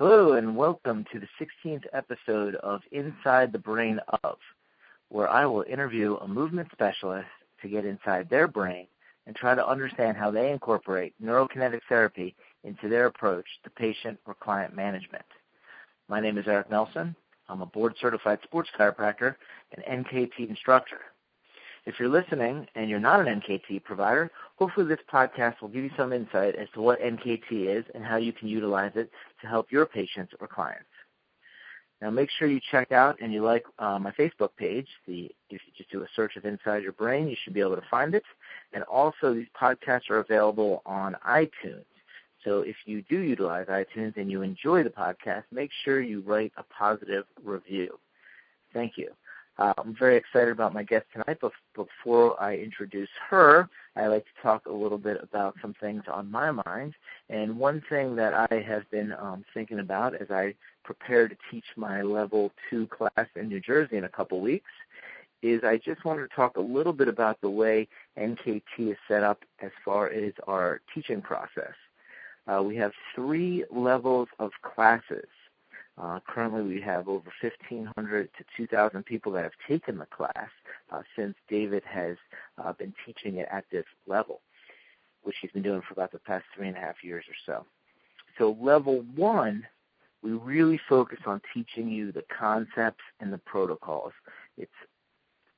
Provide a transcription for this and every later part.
Hello, and welcome to the 16th episode of Inside the Brain of, where I will interview a movement specialist to get inside their brain and try to understand how they incorporate neurokinetic therapy into their approach to patient or client management. My name is Eric Nelson. I'm a board certified sports chiropractor and NKT instructor. If you're listening and you're not an NKT provider, hopefully this podcast will give you some insight as to what NKT is and how you can utilize it to help your patients or clients. Now make sure you check out and you like uh, my Facebook page. The if you just do a search of Inside Your Brain, you should be able to find it. And also these podcasts are available on iTunes. So if you do utilize iTunes and you enjoy the podcast, make sure you write a positive review. Thank you. Uh, I'm very excited about my guest tonight. But before I introduce her, I like to talk a little bit about some things on my mind. And one thing that I have been um, thinking about as I prepare to teach my level two class in New Jersey in a couple weeks is I just wanted to talk a little bit about the way NKT is set up as far as our teaching process. Uh, we have three levels of classes. Uh, currently, we have over 1,500 to 2,000 people that have taken the class uh, since David has uh, been teaching it at this level, which he's been doing for about the past three and a half years or so. So, level one, we really focus on teaching you the concepts and the protocols. It's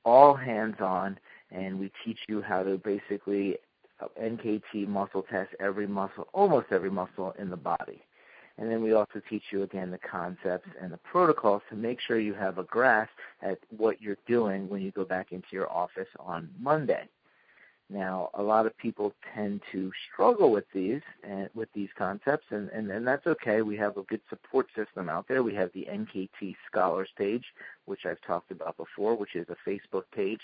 all hands on, and we teach you how to basically uh, NKT muscle test every muscle, almost every muscle in the body. And then we also teach you again the concepts and the protocols to make sure you have a grasp at what you're doing when you go back into your office on Monday. Now, a lot of people tend to struggle with these and with these concepts, and, and, and that's okay. We have a good support system out there. We have the NKT Scholars page, which I've talked about before, which is a Facebook page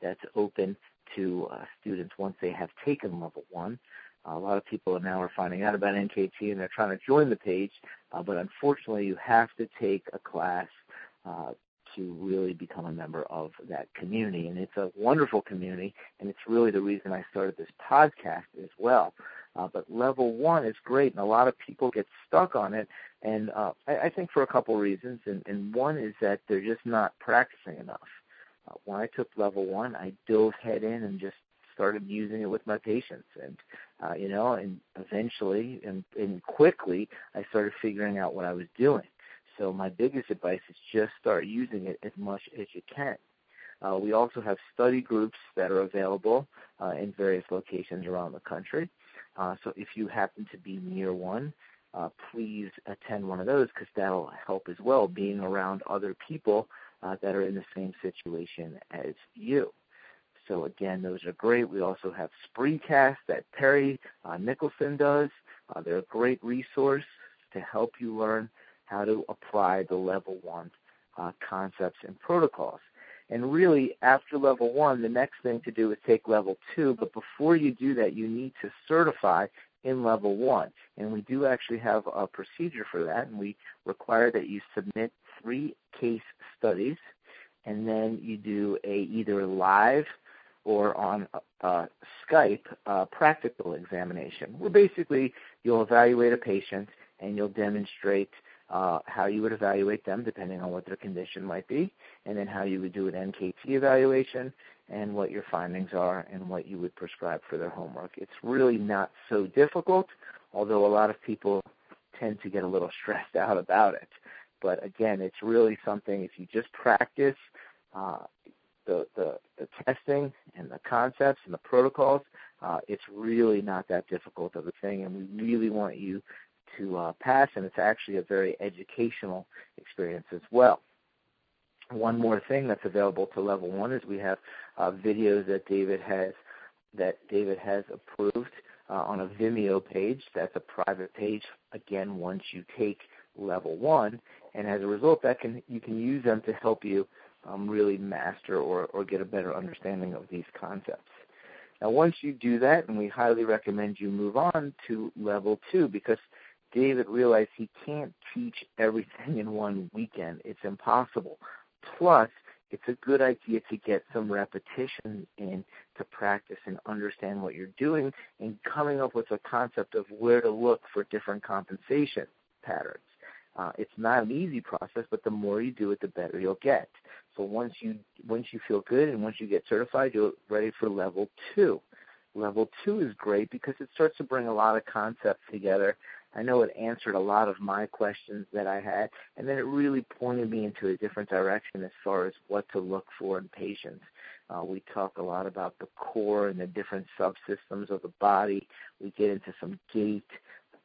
that's open to uh, students once they have taken level one a lot of people now are finding out about NKT and they're trying to join the page, uh, but unfortunately, you have to take a class uh, to really become a member of that community. And it's a wonderful community, and it's really the reason I started this podcast as well. Uh, but level one is great, and a lot of people get stuck on it, and uh, I, I think for a couple reasons. And, and one is that they're just not practicing enough. Uh, when I took level one, I dove head in and just started using it with my patients and uh, you know and eventually and, and quickly i started figuring out what i was doing. So my biggest advice is just start using it as much as you can. Uh, we also have study groups that are available uh, in various locations around the country. Uh, so if you happen to be near one uh, please attend one of those because that'll help as well being around other people uh, that are in the same situation as you so again, those are great. We also have Spreecast that Perry uh, Nickelston does. Uh, they're a great resource to help you learn how to apply the level one uh, concepts and protocols. And really, after level one, the next thing to do is take level two. But before you do that, you need to certify in level one. And we do actually have a procedure for that, and we require that you submit three case studies, and then you do a either live or on uh, Skype uh, practical examination, where basically you'll evaluate a patient and you'll demonstrate uh, how you would evaluate them depending on what their condition might be, and then how you would do an NKT evaluation and what your findings are and what you would prescribe for their homework. It's really not so difficult, although a lot of people tend to get a little stressed out about it. But again, it's really something if you just practice uh, the, the, the testing and the concepts and the protocols, uh, it's really not that difficult of a thing, and we really want you to uh, pass, and it's actually a very educational experience as well. One more thing that's available to level one is we have uh, videos that David has that David has approved uh, on a Vimeo page. That's a private page. Again, once you take level one, and as a result, that can you can use them to help you um, really master or, or get a better understanding of these concepts. Now, once you do that, and we highly recommend you move on to level two because David realized he can't teach everything in one weekend. It's impossible. Plus, it's a good idea to get some repetition in to practice and understand what you're doing and coming up with a concept of where to look for different compensation patterns. Uh, it's not an easy process, but the more you do it, the better you'll get. So once you once you feel good and once you get certified, you're ready for level two. Level two is great because it starts to bring a lot of concepts together. I know it answered a lot of my questions that I had, and then it really pointed me into a different direction as far as what to look for in patients. Uh, we talk a lot about the core and the different subsystems of the body. We get into some gait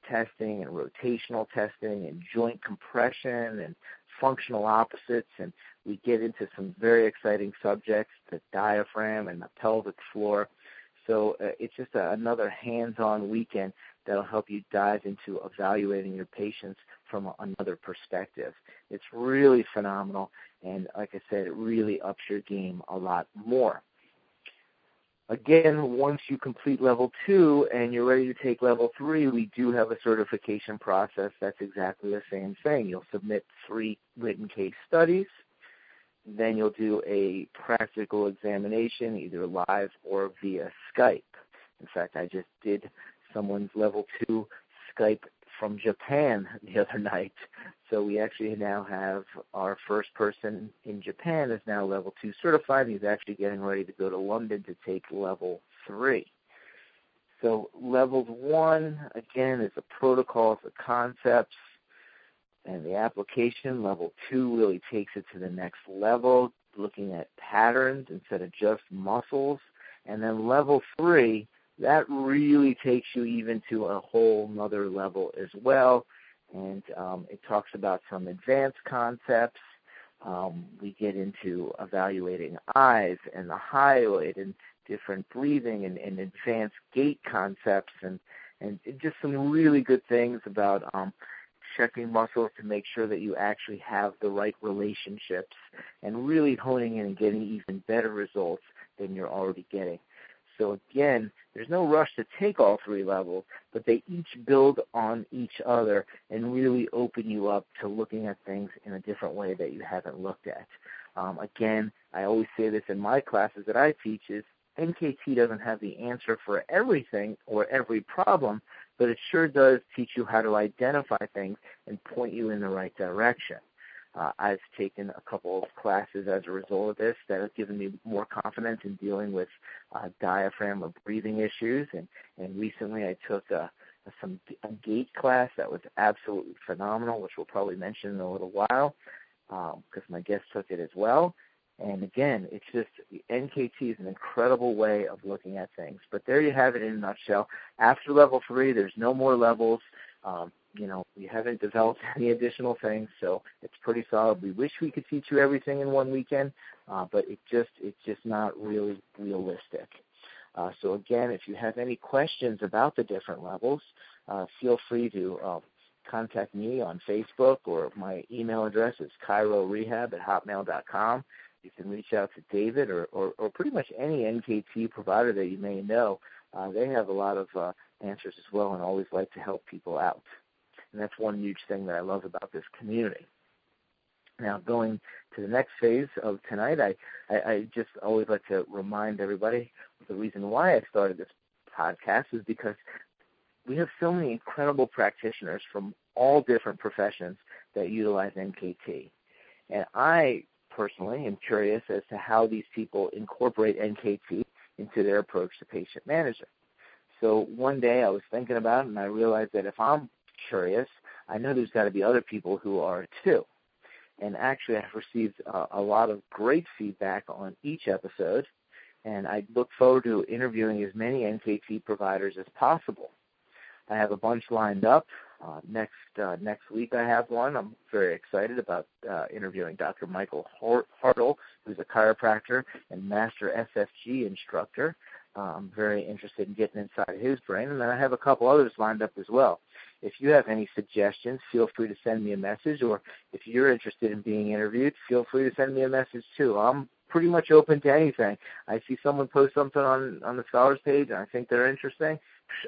testing and rotational testing and joint compression and functional opposites and we get into some very exciting subjects, the diaphragm and the pelvic floor. So uh, it's just a, another hands-on weekend that'll help you dive into evaluating your patients from a, another perspective. It's really phenomenal, and like I said, it really ups your game a lot more. Again, once you complete level two and you're ready to take level three, we do have a certification process that's exactly the same thing. You'll submit three written case studies. Then you'll do a practical examination, either live or via Skype. In fact, I just did someone's level two Skype from Japan the other night. So we actually now have our first person in Japan is now level two certified. He's actually getting ready to go to London to take level three. So levels one, again, is the protocols, the concepts, and the application. Level two really takes it to the next level, looking at patterns instead of just muscles. And then level three that really takes you even to a whole nother level as well. And um, it talks about some advanced concepts. Um, we get into evaluating eyes and the hyoid and different breathing and, and advanced gait concepts and, and just some really good things about um, checking muscles to make sure that you actually have the right relationships and really honing in and getting even better results than you're already getting. So again, there's no rush to take all three levels, but they each build on each other and really open you up to looking at things in a different way that you haven't looked at. Um, again, I always say this in my classes that I teach is NKT doesn't have the answer for everything or every problem, but it sure does teach you how to identify things and point you in the right direction. Uh, I've taken a couple of classes as a result of this that have given me more confidence in dealing with uh, diaphragm or breathing issues. And, and recently I took a, a, some, a gait class that was absolutely phenomenal, which we'll probably mention in a little while because um, my guest took it as well. And again, it's just NKT is an incredible way of looking at things. But there you have it in a nutshell. After level three, there's no more levels. Um, you know, we haven't developed any additional things, so it's pretty solid. We wish we could teach you everything in one weekend, uh, but it just it's just not really realistic. Uh, so again, if you have any questions about the different levels, uh, feel free to uh, contact me on Facebook or my email address is chirorehab at hotmail.com. You can reach out to David or, or, or pretty much any NKT provider that you may know. Uh, they have a lot of uh, answers as well and always like to help people out. And that's one huge thing that I love about this community. Now, going to the next phase of tonight, I, I, I just always like to remind everybody the reason why I started this podcast is because we have so many incredible practitioners from all different professions that utilize NKT. And I personally am curious as to how these people incorporate NKT into their approach to patient management. So one day I was thinking about it and I realized that if I'm curious, I know there's got to be other people who are too. And actually, I've received uh, a lot of great feedback on each episode, and I look forward to interviewing as many NKT providers as possible. I have a bunch lined up. Uh, next uh, next week, I have one. I'm very excited about uh, interviewing Dr. Michael Hartle, who's a chiropractor and master SFG instructor. Uh, I'm very interested in getting inside his brain, and then I have a couple others lined up as well. If you have any suggestions, feel free to send me a message, or if you're interested in being interviewed, feel free to send me a message too. I'm pretty much open to anything. I see someone post something on on the scholars page, and I think they're interesting.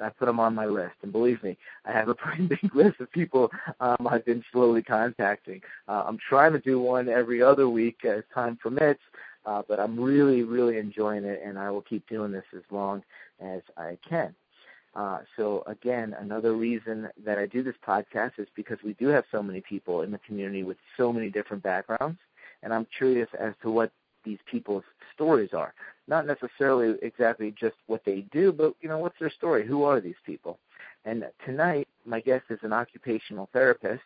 I put them on my list, and believe me, I have a pretty big list of people um, I've been slowly contacting. Uh, I'm trying to do one every other week as time permits, uh, but I'm really, really enjoying it, and I will keep doing this as long as I can. Uh, so again, another reason that I do this podcast is because we do have so many people in the community with so many different backgrounds, and I'm curious as to what these people's stories are. Not necessarily exactly just what they do, but you know, what's their story? Who are these people? And tonight, my guest is an occupational therapist,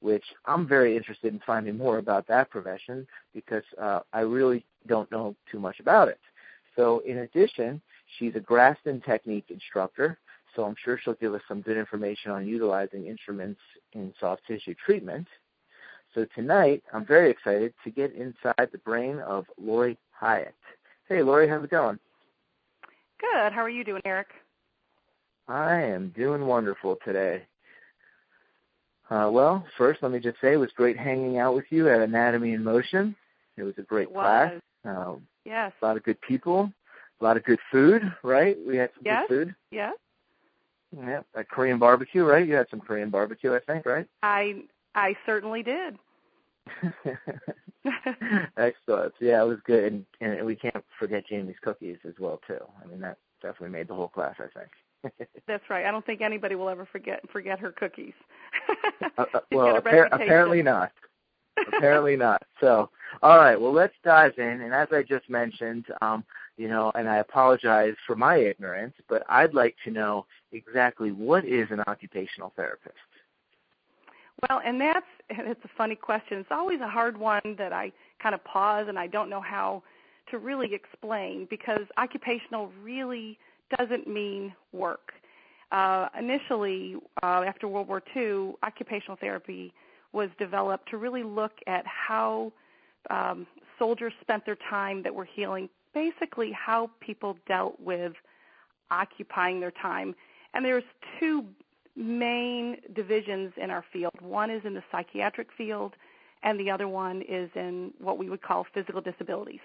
which I'm very interested in finding more about that profession because uh, I really don't know too much about it. So, in addition, she's a Graston technique instructor, so I'm sure she'll give us some good information on utilizing instruments in soft tissue treatment. So tonight, I'm very excited to get inside the brain of Lori Hyatt. Hey, Lori, how's it going? Good. How are you doing, Eric? I am doing wonderful today. Uh, well, first, let me just say it was great hanging out with you at Anatomy in Motion. It was a great class. Uh, yes. A lot of good people, a lot of good food, right? We had some yes. good food. Yes. Yeah, a Korean barbecue, right? You had some Korean barbecue, I think, right? I I certainly did. Excellent. Yeah, it was good, and, and we can't forget Jamie's cookies as well too. I mean, that definitely made the whole class. I think. That's right. I don't think anybody will ever forget forget her cookies. uh, uh, well, appar- apparently not. apparently not. So, all right. Well, let's dive in. And as I just mentioned, um, you know, and I apologize for my ignorance, but I'd like to know exactly what is an occupational therapist. Well, and that's it's a funny question. It's always a hard one that I kind of pause and I don't know how to really explain because occupational really doesn't mean work. Uh, initially, uh, after World War II, occupational therapy was developed to really look at how um, soldiers spent their time that were healing, basically how people dealt with occupying their time. And there's two main divisions in our field. One is in the psychiatric field, and the other one is in what we would call physical disabilities.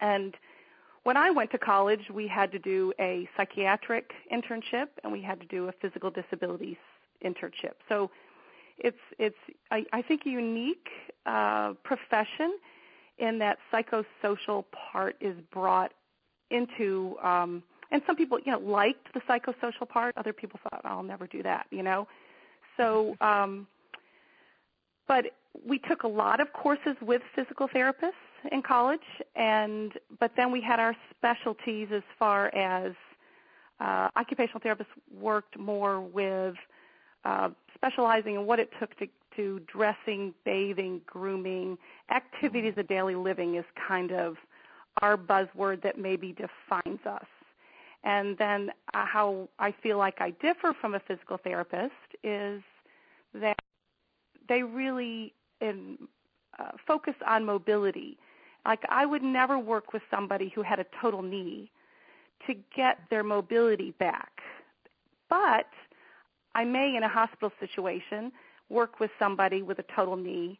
And when I went to college, we had to do a psychiatric internship and we had to do a physical disabilities internship. So it's it's I, I think a unique uh, profession in that psychosocial part is brought into um, and some people you know liked the psychosocial part. Other people thought i'll never do that you know? So um but we took a lot of courses with physical therapists in college and but then we had our specialties as far as uh occupational therapists worked more with uh specializing in what it took to to dressing, bathing, grooming, activities of daily living is kind of our buzzword that maybe defines us. And then uh, how I feel like I differ from a physical therapist is that they really in, uh, focus on mobility. Like I would never work with somebody who had a total knee to get their mobility back. But I may, in a hospital situation, work with somebody with a total knee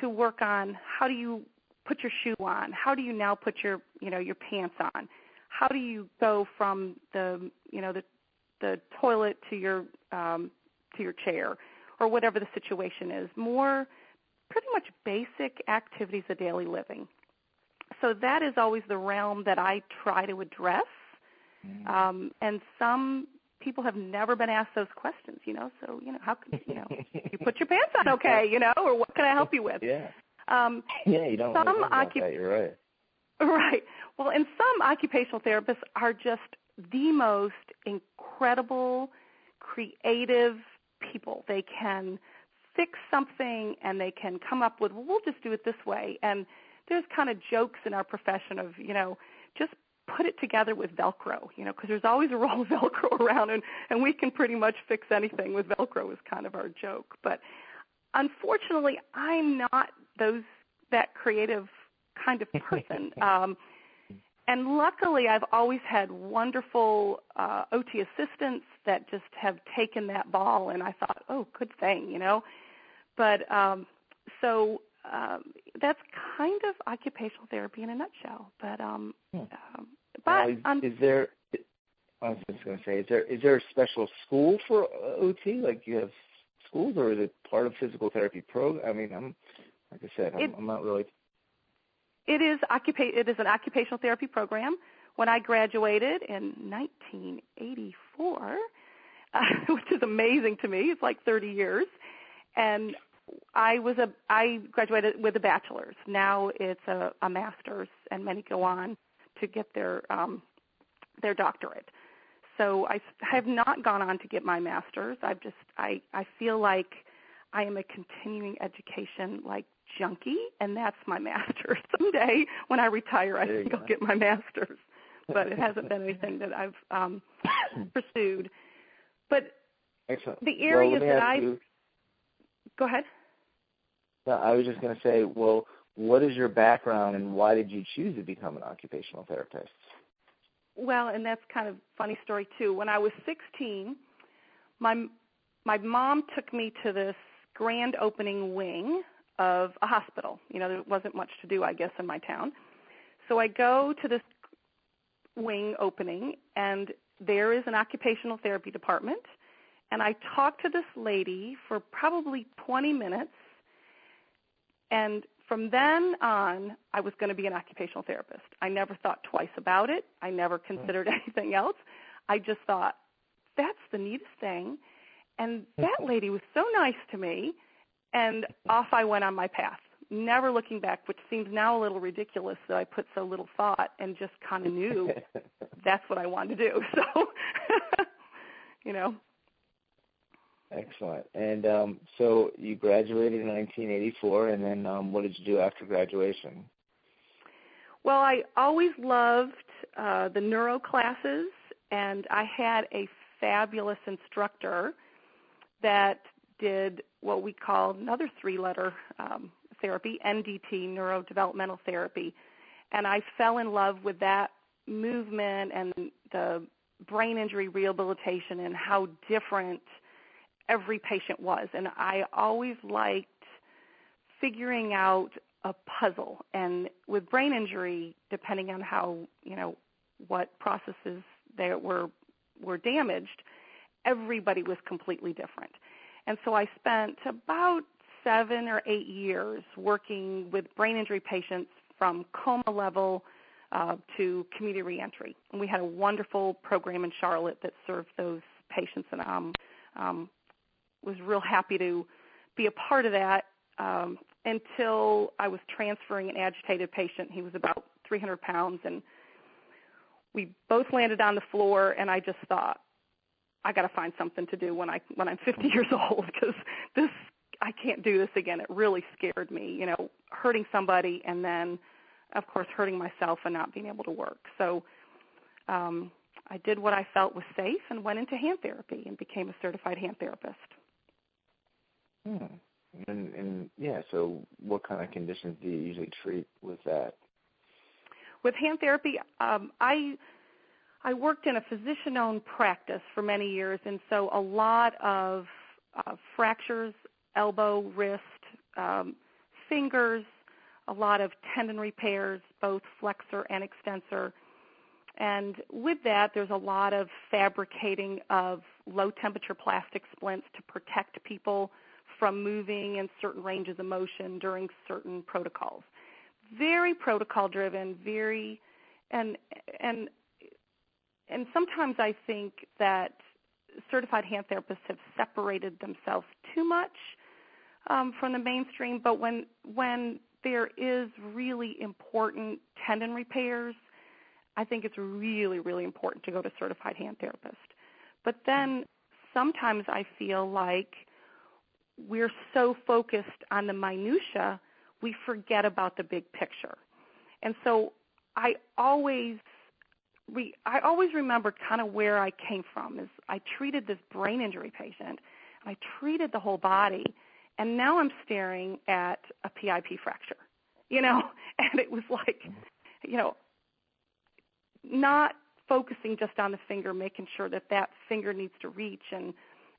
to work on how do you put your shoe on? How do you now put your, you know, your pants on? how do you go from the you know the the toilet to your um, to your chair or whatever the situation is more pretty much basic activities of daily living so that is always the realm that i try to address mm-hmm. um, and some people have never been asked those questions you know so you know how can you know you put your pants on okay you know or what can i help you with yeah um yeah you don't some really occup- that. you're right Right. Well, and some occupational therapists are just the most incredible, creative people. They can fix something and they can come up with, well, we'll just do it this way. And there's kind of jokes in our profession of, you know, just put it together with Velcro, you know, because there's always a roll of Velcro around and, and we can pretty much fix anything with Velcro is kind of our joke. But unfortunately, I'm not those, that creative kind of person. um, and luckily, I've always had wonderful uh, OT assistants that just have taken that ball, and I thought, oh, good thing, you know. But um, so um, that's kind of occupational therapy in a nutshell. But um, hmm. um, but is, is there? I was just going to say, is there is there a special school for OT? Like you have schools, or is it part of physical therapy program? I mean, I'm like I said, I'm, it, I'm not really it is occupa- it is an occupational therapy program when I graduated in 1984, uh, which is amazing to me. It's like 30 years, and I was a I graduated with a bachelor's. Now it's a, a master's, and many go on to get their um, their doctorate. So I have not gone on to get my master's. I've just I I feel like I am a continuing education like junkie, and that's my master's. Someday when I retire, I think I'll get my master's. But it hasn't been anything that I've um, pursued. But Excellent. the areas well, that I go ahead. No, I was just going to say, well, what is your background and why did you choose to become an occupational therapist? Well, and that's kind of funny story too. When I was 16, my my mom took me to this grand opening wing of a hospital. You know, there wasn't much to do, I guess, in my town. So I go to this wing opening, and there is an occupational therapy department. And I talked to this lady for probably 20 minutes. And from then on, I was going to be an occupational therapist. I never thought twice about it. I never hmm. considered anything else. I just thought, that's the neatest thing. And hmm. that lady was so nice to me. And off I went on my path, never looking back, which seems now a little ridiculous that I put so little thought and just kind of knew that's what I wanted to do. So, you know. Excellent. And um, so you graduated in 1984, and then um, what did you do after graduation? Well, I always loved uh, the neuro classes, and I had a fabulous instructor that did what we called another three-letter um, therapy, NDT, neurodevelopmental therapy, and I fell in love with that movement and the brain injury rehabilitation and how different – every patient was. And I always liked figuring out a puzzle. And with brain injury, depending on how, you know, what processes there were were damaged, everybody was completely different. And so I spent about seven or eight years working with brain injury patients from coma level uh, to community reentry. And we had a wonderful program in Charlotte that served those patients, and um, um, was real happy to be a part of that um, until I was transferring an agitated patient. He was about 300 pounds, and we both landed on the floor. And I just thought, I got to find something to do when I when I'm 50 years old because this I can't do this again. It really scared me, you know, hurting somebody and then, of course, hurting myself and not being able to work. So. Um, I did what I felt was safe and went into hand therapy and became a certified hand therapist. Hmm. And, and yeah, so what kind of conditions do you usually treat with that? With hand therapy, um, I I worked in a physician-owned practice for many years, and so a lot of uh, fractures, elbow, wrist, um, fingers, a lot of tendon repairs, both flexor and extensor. And with that, there's a lot of fabricating of low temperature plastic splints to protect people from moving in certain ranges of motion during certain protocols. Very protocol driven, very and and and sometimes I think that certified hand therapists have separated themselves too much um, from the mainstream. But when when there is really important tendon repairs, I think it's really really important to go to certified hand therapist. But then sometimes I feel like we're so focused on the minutia, we forget about the big picture. And so I always we I always remember kind of where I came from is I treated this brain injury patient, I treated the whole body, and now I'm staring at a PIP fracture. You know, and it was like, you know, not focusing just on the finger, making sure that that finger needs to reach and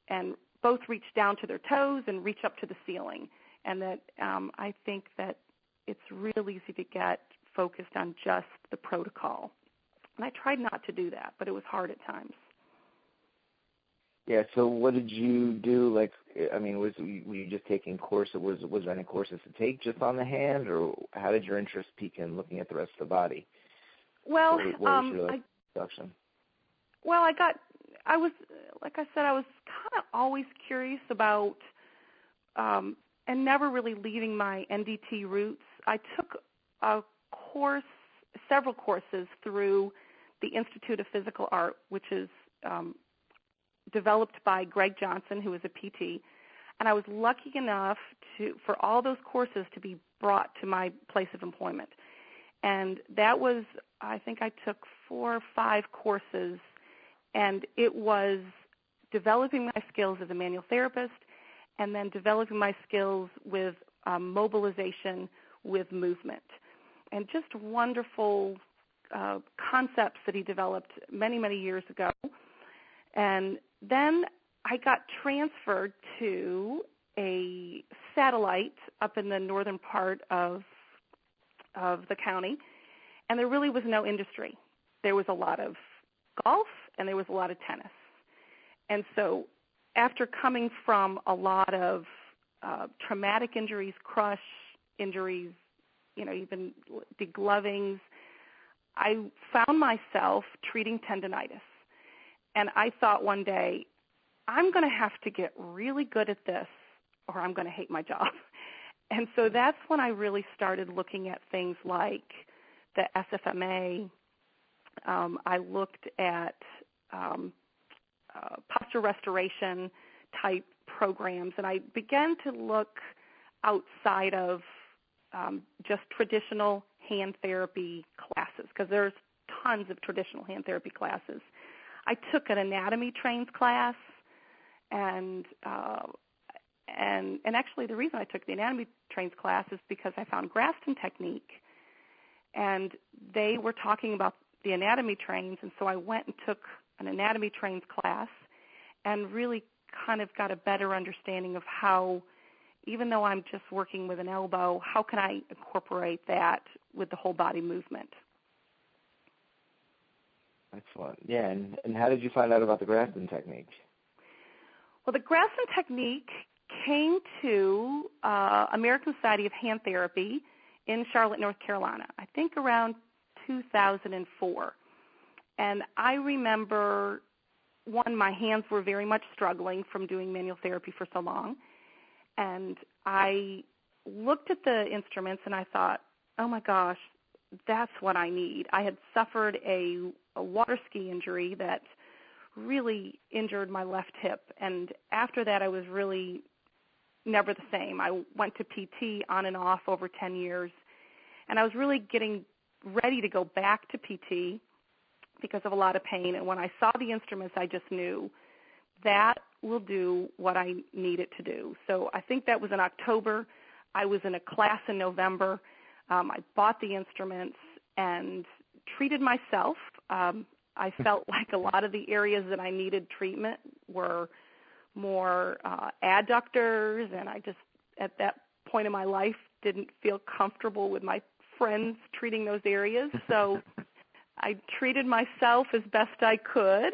and both reach down to their toes and reach up to the ceiling. And that um, I think that it's real easy to get focused on just the protocol. And I tried not to do that, but it was hard at times. Yeah. So, what did you do? Like, I mean, was were you just taking courses? Was was there any courses to take just on the hand, or how did your interest peak in looking at the rest of the body? Well, what, what um, your I, well, I got, I was, like I said, I was always curious about, um, and never really leaving my NDT roots. I took a course, several courses through the Institute of Physical Art, which is um, developed by Greg Johnson, who is a PT. And I was lucky enough to for all those courses to be brought to my place of employment. And that was, I think I took four or five courses, and it was developing my skills as a manual therapist and then developing my skills with um, mobilization with movement. And just wonderful uh, concepts that he developed many, many years ago. And then I got transferred to a satellite up in the northern part of of the county, and there really was no industry. There was a lot of golf and there was a lot of tennis. And so, after coming from a lot of uh, traumatic injuries, crush injuries, you know, even deglovings, I found myself treating tendonitis. And I thought one day, I'm going to have to get really good at this or I'm going to hate my job. And so that's when I really started looking at things like the SFMA. Um, I looked at um, uh, posture restoration type programs, and I began to look outside of um, just traditional hand therapy classes because there's tons of traditional hand therapy classes. I took an anatomy trains class, and uh, and and actually the reason I took the anatomy trains class is because I found Graston technique, and they were talking about the anatomy trains, and so I went and took an anatomy trains class, and really kind of got a better understanding of how even though I'm just working with an elbow, how can I incorporate that with the whole body movement? Excellent. Yeah, and, and how did you find out about the Graston technique? Well, the Graston technique came to uh, American Society of Hand Therapy in Charlotte, North Carolina, I think around 2004. And I remember, one, my hands were very much struggling from doing manual therapy for so long and I looked at the instruments and I thought, oh my gosh, that's what I need. I had suffered a, a water ski injury that really injured my left hip, and after that, I was really never the same. I went to PT on and off over 10 years, and I was really getting ready to go back to PT because of a lot of pain. And when I saw the instruments, I just knew that will do what I need it to do. So I think that was in October. I was in a class in November. Um, I bought the instruments and treated myself. Um, I felt like a lot of the areas that I needed treatment were more uh, adductors, and I just, at that point in my life, didn't feel comfortable with my friends treating those areas. So I treated myself as best I could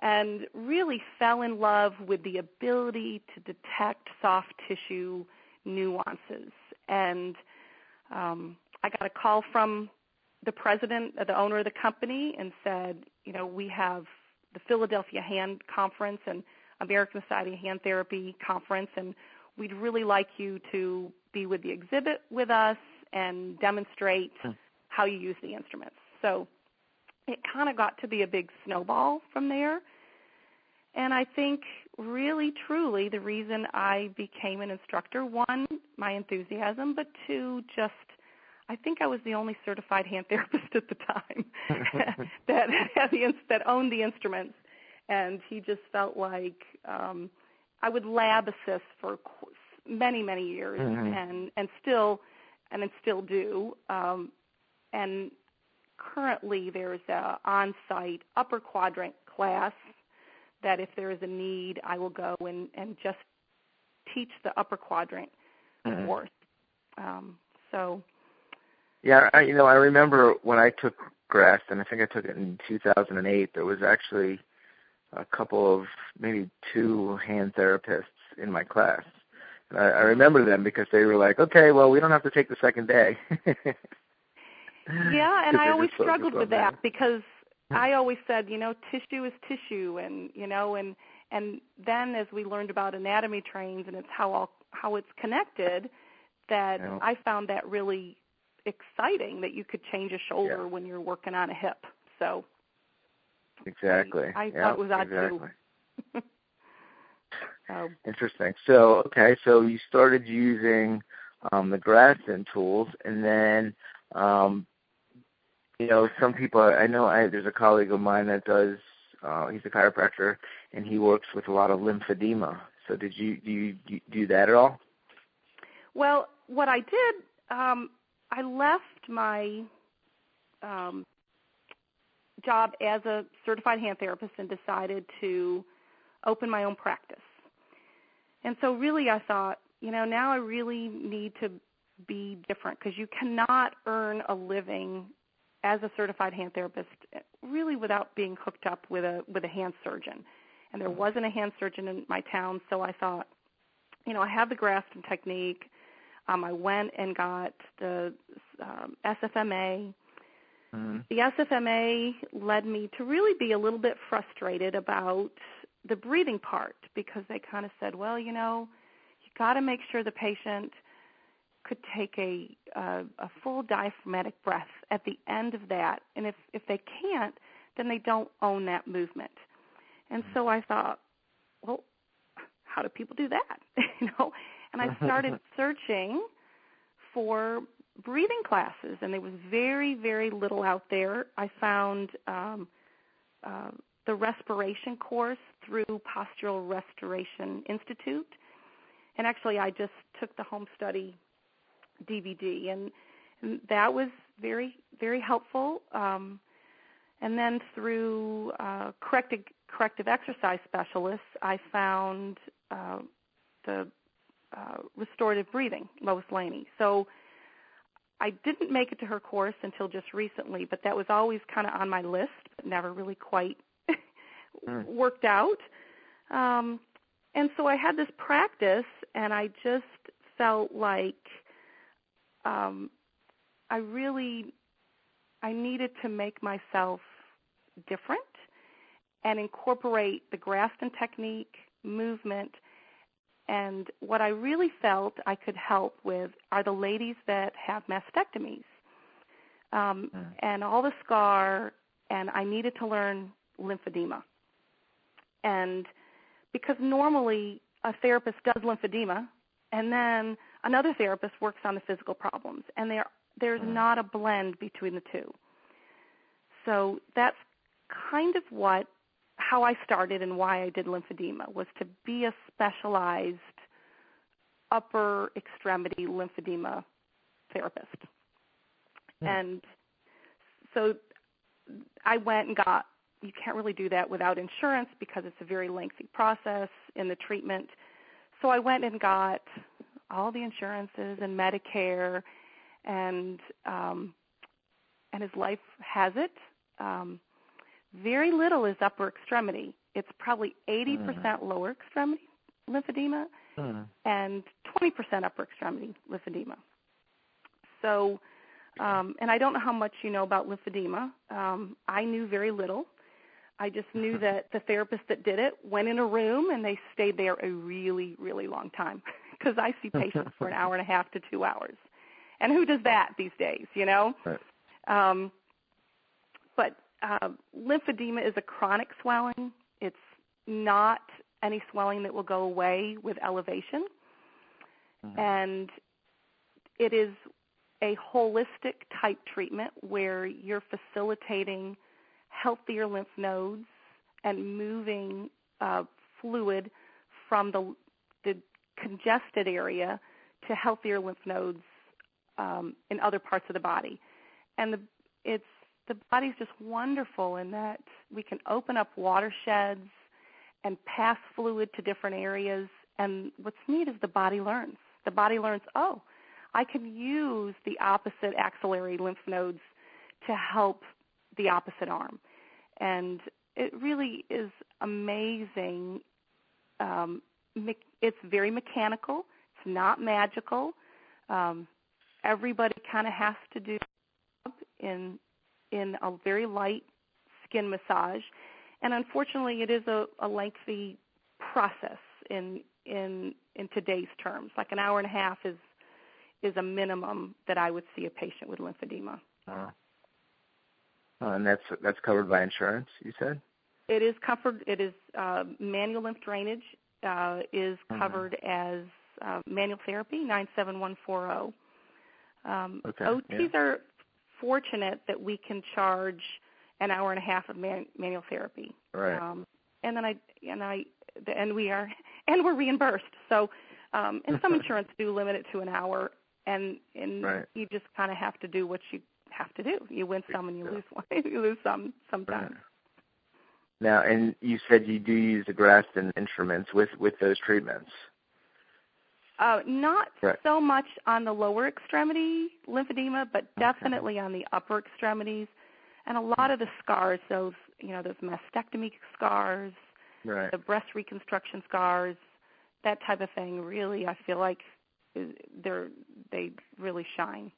and really fell in love with the ability to detect soft tissue nuances. And um, I got a call from the president, uh, the owner of the company, and said, you know, we have the Philadelphia Hand Conference and American Society of Hand Therapy Conference, and we'd really like you to be with the exhibit with us and demonstrate hmm. how you use the instruments. So it kind of got to be a big snowball from there. And I think really truly the reason I became an instructor, one, my enthusiasm, but two, just I think I was the only certified hand therapist at the time that had the that owned the instruments, and he just felt like um, I would lab assist for many many years, mm-hmm. and and still and still do. Um, and currently, there's a on-site upper quadrant class that if there is a need, I will go and, and just teach the upper quadrant mm-hmm. course. Um, so. Yeah, I, you know, I remember when I took Graston, I think I took it in 2008. There was actually a couple of maybe two hand therapists in my class. And I, I remember them because they were like, "Okay, well, we don't have to take the second day." Yeah, and I always struggled with that, that because I always said, you know, tissue is tissue, and you know, and and then as we learned about anatomy trains and it's how all how it's connected, that Yeah. I found that really exciting that you could change a shoulder Yeah. when you're working on a hip. So Exactly. I yeah, thought it was odd exactly. too. so Interesting. So okay, so you started using um, the Graston tools, and then um, you know some people. I know I, there's a colleague of mine that does. Uh, he's a chiropractor, and he works with a lot of lymphedema. So did you do you do, that at all? Well, what I did, um, I left my um, job as a certified hand therapist and decided to open my own practice. And so, really, I thought, you know, now I really need to be different because you cannot earn a living as a certified hand therapist really without being hooked up with a with a hand surgeon. And there wasn't a hand surgeon in my town, so I thought, you know, I have the Graston technique. Um, I went and got the um, SFMA. Mm-hmm. The SFMA led me to really be a little bit frustrated about the breathing part because they kind of said, well, you know, you got to make sure the patient could take a uh, a full diaphragmatic breath at the end of that, and if if they can't, then they don't own that movement. And so I thought, well, how do people do that? you know, and I started searching for breathing classes, and there was very, very little out there. I found um, uh, the respiration course through Postural Restoration Institute, and actually, I just took the home study DVD, and, and that was very, very helpful. Um, and then through uh, corrective corrective exercise specialists, I found uh, the uh, restorative breathing, Lois Laynee. So I didn't make it to her course until just recently, but that was always kind of on my list, but never really quite Mm. worked out. Um, and so I had this practice, and I just felt like um, I really I needed to make myself different and incorporate the Graston technique, movement, and what I really felt I could help with are the ladies that have mastectomies um, Mm. and all the scar, and I needed to learn lymphedema. And because normally a therapist does lymphedema, and then another therapist works on the physical problems, and there there's Mm. not a blend between the two. So that's kind of what how I started and why I did lymphedema was to be a specialized upper extremity lymphedema therapist. Hmm. And so I went and got you can't really do that without insurance because it's a very lengthy process in the treatment. So I went and got all the insurances and Medicare and um and his life has it, um very little is upper extremity. It's probably 80% lower extremity lymphedema Mm. and 20% upper extremity lymphedema. So, um, and I don't know how much you know about lymphedema. Um, I knew very little. I just knew that the therapist that did it went in a room and they stayed there a really, really long time because I see patients for an hour and a half to two hours. And who does that these days, you know? Right. Um, but uh, lymphedema is a chronic swelling. It's not any swelling that will go away with elevation. Mhm. And it is a holistic type treatment where you're facilitating healthier lymph nodes and moving uh, fluid from the, the congested area to healthier lymph nodes um, in other parts of the body. And the, it's the body's just wonderful in that we can open up watersheds and pass fluid to different areas. And what's neat is the body learns. The body learns, oh, I can use the opposite axillary lymph nodes to help the opposite arm. And it really is amazing. Um, it's very mechanical. It's not magical. Um, everybody kind of has to do in in a very light skin massage, and unfortunately, it is a, a lengthy process in in in today's terms. Like an hour and a half is is a minimum that I would see a patient with lymphedema. Uh, and that's that's covered by insurance. You said it is covered. It is uh, manual lymph drainage uh, is Mhm. covered as uh, manual therapy nine seven one four zero. Um, Okay, OTs are fortunate that we can charge an hour and a half of man- manual therapy. right. Um, and then I and I and we are and we're reimbursed. So um, and some insurance do limit it to an hour, and and Right. you just kind of have to do what you have to do. You win some and you Yeah. lose one. you lose some Right. Now, and you said you do use the Graston instruments with with those treatments. Uh, not Right. so much on the lower extremity lymphedema, but Okay. definitely on the upper extremities, and a lot of the scars. Those you know those mastectomy scars, Right. the breast reconstruction scars, that type of thing. Really, I feel like they're they really shine.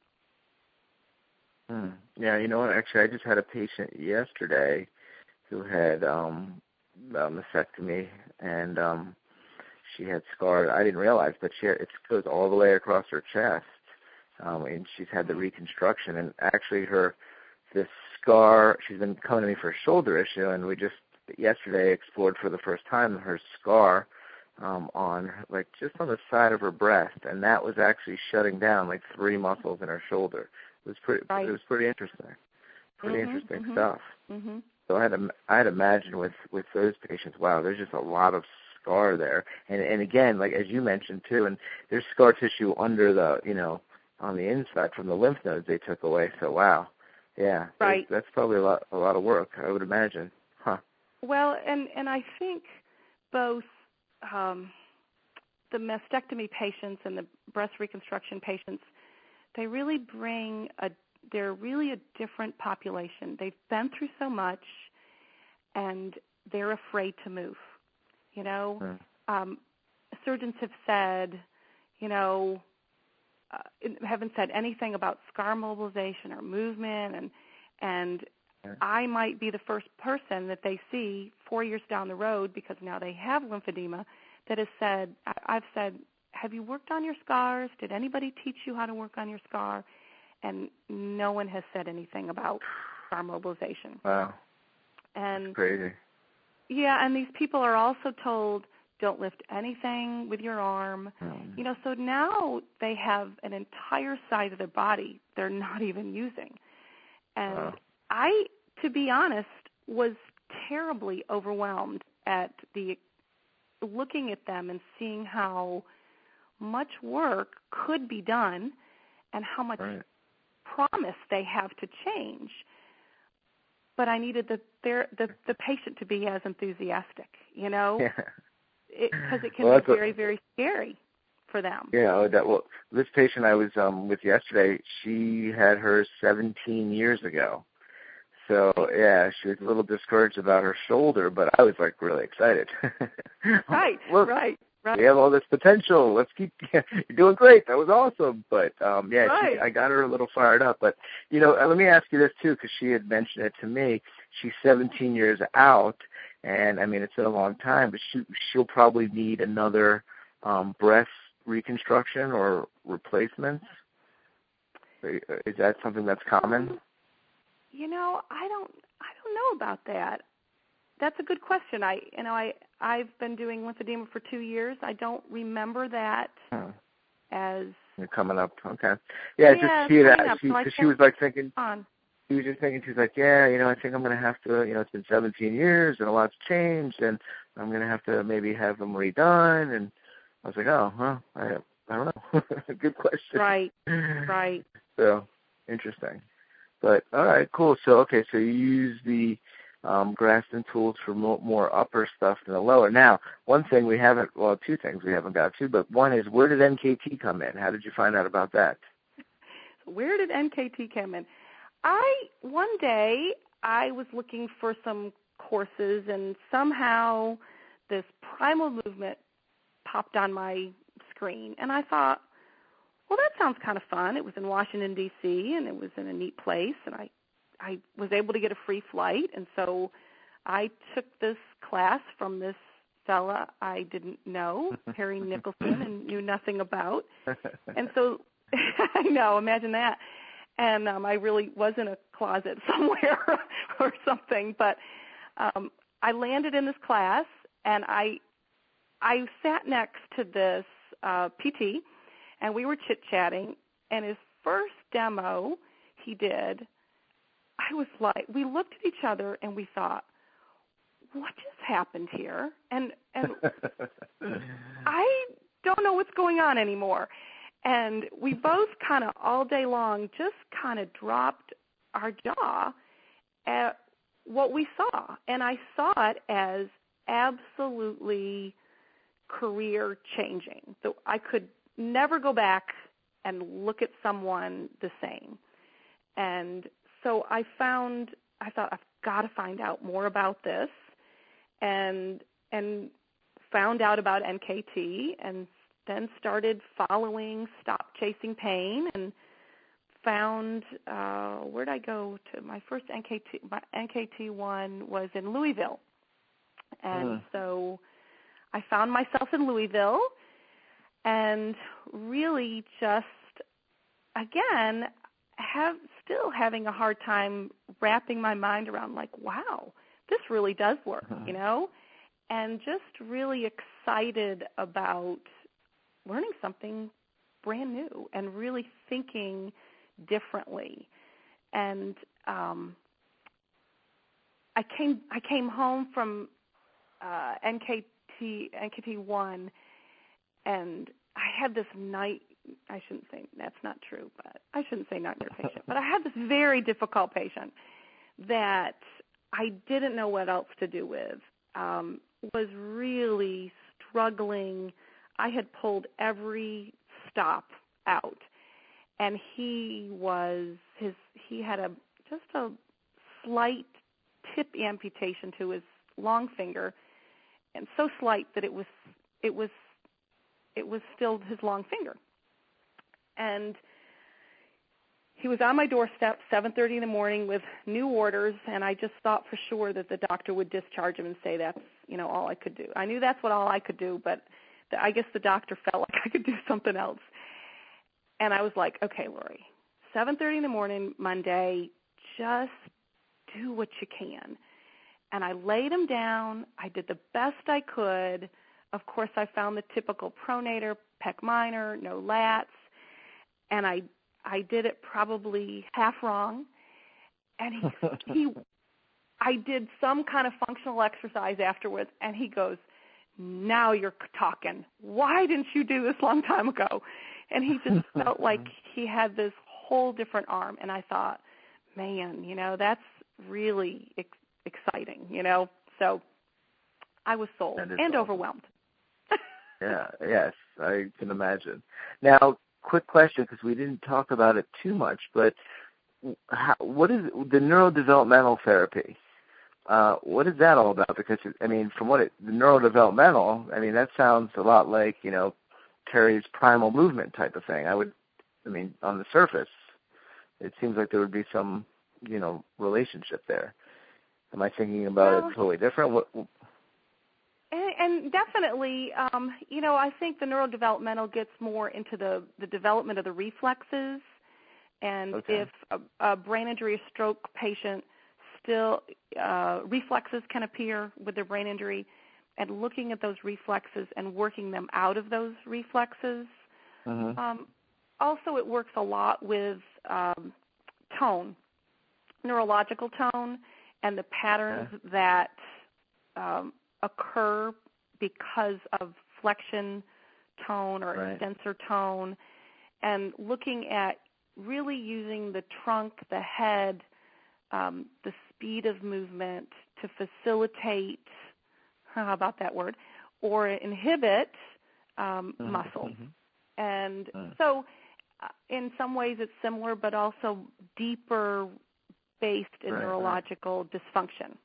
Hmm. Yeah, you know what? Actually, I just had a patient yesterday who had um a mastectomy, and um she had scarred. I didn't realize, but she had, it goes all the way across her chest, um, and she's had the reconstruction. And actually, her this scar. She's been coming to me for a shoulder issue, and we just yesterday explored for the first time her scar um on like just on the side of her breast, and that was actually shutting down like three muscles in her shoulder. It was pretty. Right. It was pretty interesting. Pretty Mhm, interesting mhm. stuff. Mhm. So I had I had imagined with with those patients, wow, there's just a lot of scar there, and and again, like as you mentioned too, and there's scar tissue under the, you know, on the inside from the lymph nodes they took away. So wow, yeah, Right. That's, that's probably a lot a lot of work, I would imagine, huh? Well, and and I think both um, the mastectomy patients and the breast reconstruction patients, they really bring a they're really a different population. They've been through so much, and they're afraid to move. You know, Hmm. um, surgeons have said, you know, uh, haven't said anything about scar mobilization or movement, and and. I might be the first person that they see four years down the road because now they have lymphedema that has said, I- I've said, have you worked on your scars? Did anybody teach you how to work on your scar? And no one has said anything about scar mobilization. Wow, And crazy. yeah, and these people are also told, don't lift anything with your arm. Hmm. You know, so now they have an entire side of their body they're not even using. And Wow. I, to be honest, was terribly overwhelmed at the looking at them and seeing how much work could be done and how much Right. Promise they have to change. But I needed the their, the the patient to be as enthusiastic, you know, Yeah. because it, can Well, be that's a- very very scary for them. Yeah, oh, that well, this patient I was um with yesterday, she had hers 17 years ago. So yeah, she was a little discouraged about her shoulder, but I was like really excited. Right, Look, right, right. we have all this potential. Let's keep. You're doing great. That was awesome. But um yeah, Right. she, I got her a little fired up. But you know, uh, let me ask you this too, because she had mentioned it to me. She's 17 years out, and I mean it's been a long time, but she she'll probably need another um breast reconstruction or replacements. Is that something that's common? You know, I don't I don't know about that. That's a good question. I you know, I I've been doing lymphedema for 2 years. I don't remember that as You're coming up. Okay. Yeah, Yeah, just coming up, she, so she was like thinking on. she was just thinking she was like, yeah, you know, I think I'm gonna have to, you know, it's been 17 years and a lot's changed, and I'm gonna have to maybe have them redone. And I was like, oh, well, I I don't know. Good question. Right, right. So interesting. But all right, cool. So okay, so you use the um, Graston tools for more, more upper stuff than the lower. Now, one thing we haven't, well, two things we haven't got to, but one is where did NKT come in? How did you find out about that? Where did NKT come in? I one day I was looking for some courses and somehow this primal movement popped on my screen and I thought, well that sounds kind of fun. It was in Washington DC and it was in a neat place and I I was able to get a free flight, and so I took this class from this fella I didn't know, Perry Nickelston, and knew nothing about. And so I know, imagine that. And um I really was in a closet somewhere or something, but um I landed in this class and I I sat next to this uh PT and we were chit-chatting and his first demo he did I was like we looked at each other and we thought what just happened here? And and I don't know what's going on anymore. And we both kind of all day long just kind of dropped our jaw at what we saw. And I saw it as absolutely career changing. So I could never go back and look at someone the same. And so I found I thought I've got to find out more about this and and found out about NKT and then started following Stop Chasing Pain and found uh where'd I go to my first NKT my NKT one was in Louisville. And Mm. so I found myself in Louisville and really just again have still having a hard time wrapping my mind around like wow this really does work, Mhm. you know? And just really excited about learning something brand new and really thinking differently. And um I came I came home from uh NKT NKT 1 and I had this night I shouldn't say that's not true, but I shouldn't say not your patient, but I had this very difficult patient that I didn't know what else to do with. Um, was really struggling. I had pulled every stop out, and he was his. He had a just a slight tip amputation to his long finger, and so slight that it was it was it was still his long finger, and he was on my doorstep 7:30 in the morning with new orders and I just thought for sure that the doctor would discharge him and say that's you know all I could do. I knew that's what all I could do, but the, I guess the doctor felt like I could do something else. And I was like, "Okay, Lori, 7:30 in the morning Monday, just do what you can." And I laid him down. I did the best I could. Of course, I found the typical pronator, pec minor, no lats, and I I did it probably half wrong, and he he I did some kind of functional exercise afterwards, and he goes, "Now you're talking. Why didn't you do this long time ago?" And he just felt like he had this whole different arm, and I thought, "Man, you know that's really ex- exciting." You know, so I was sold and awesome. overwhelmed. yeah, yes, I can imagine. Now, quick question because we didn't talk about it too much, but how, what is the neurodevelopmental therapy? Uh, what is that all about? Because I mean, from what it, the neurodevelopmental, I mean, that sounds a lot like you know Perry's primal movement type of thing. I would, I mean, on the surface, it seems like there would be some you know relationship there. Am I thinking about Well, it totally different? What, definitely, um, you know, I think the neurodevelopmental gets more into the the development of the reflexes, and Okay. if a, a brain injury or stroke patient still uh, reflexes can appear with their brain injury, and looking at those reflexes and working them out of those reflexes. Mhm. Um, also, it works a lot with um, tone, neurological tone, and the patterns that um, occur because of flexion tone or Right. extensor tone, and looking at really using the trunk, the head, um, the speed of movement to facilitate, how about that word, or inhibit um, Mhm. muscles. Mhm. And so, uh, in some ways, it's similar, but also deeper based in Right, right. neurological dysfunction.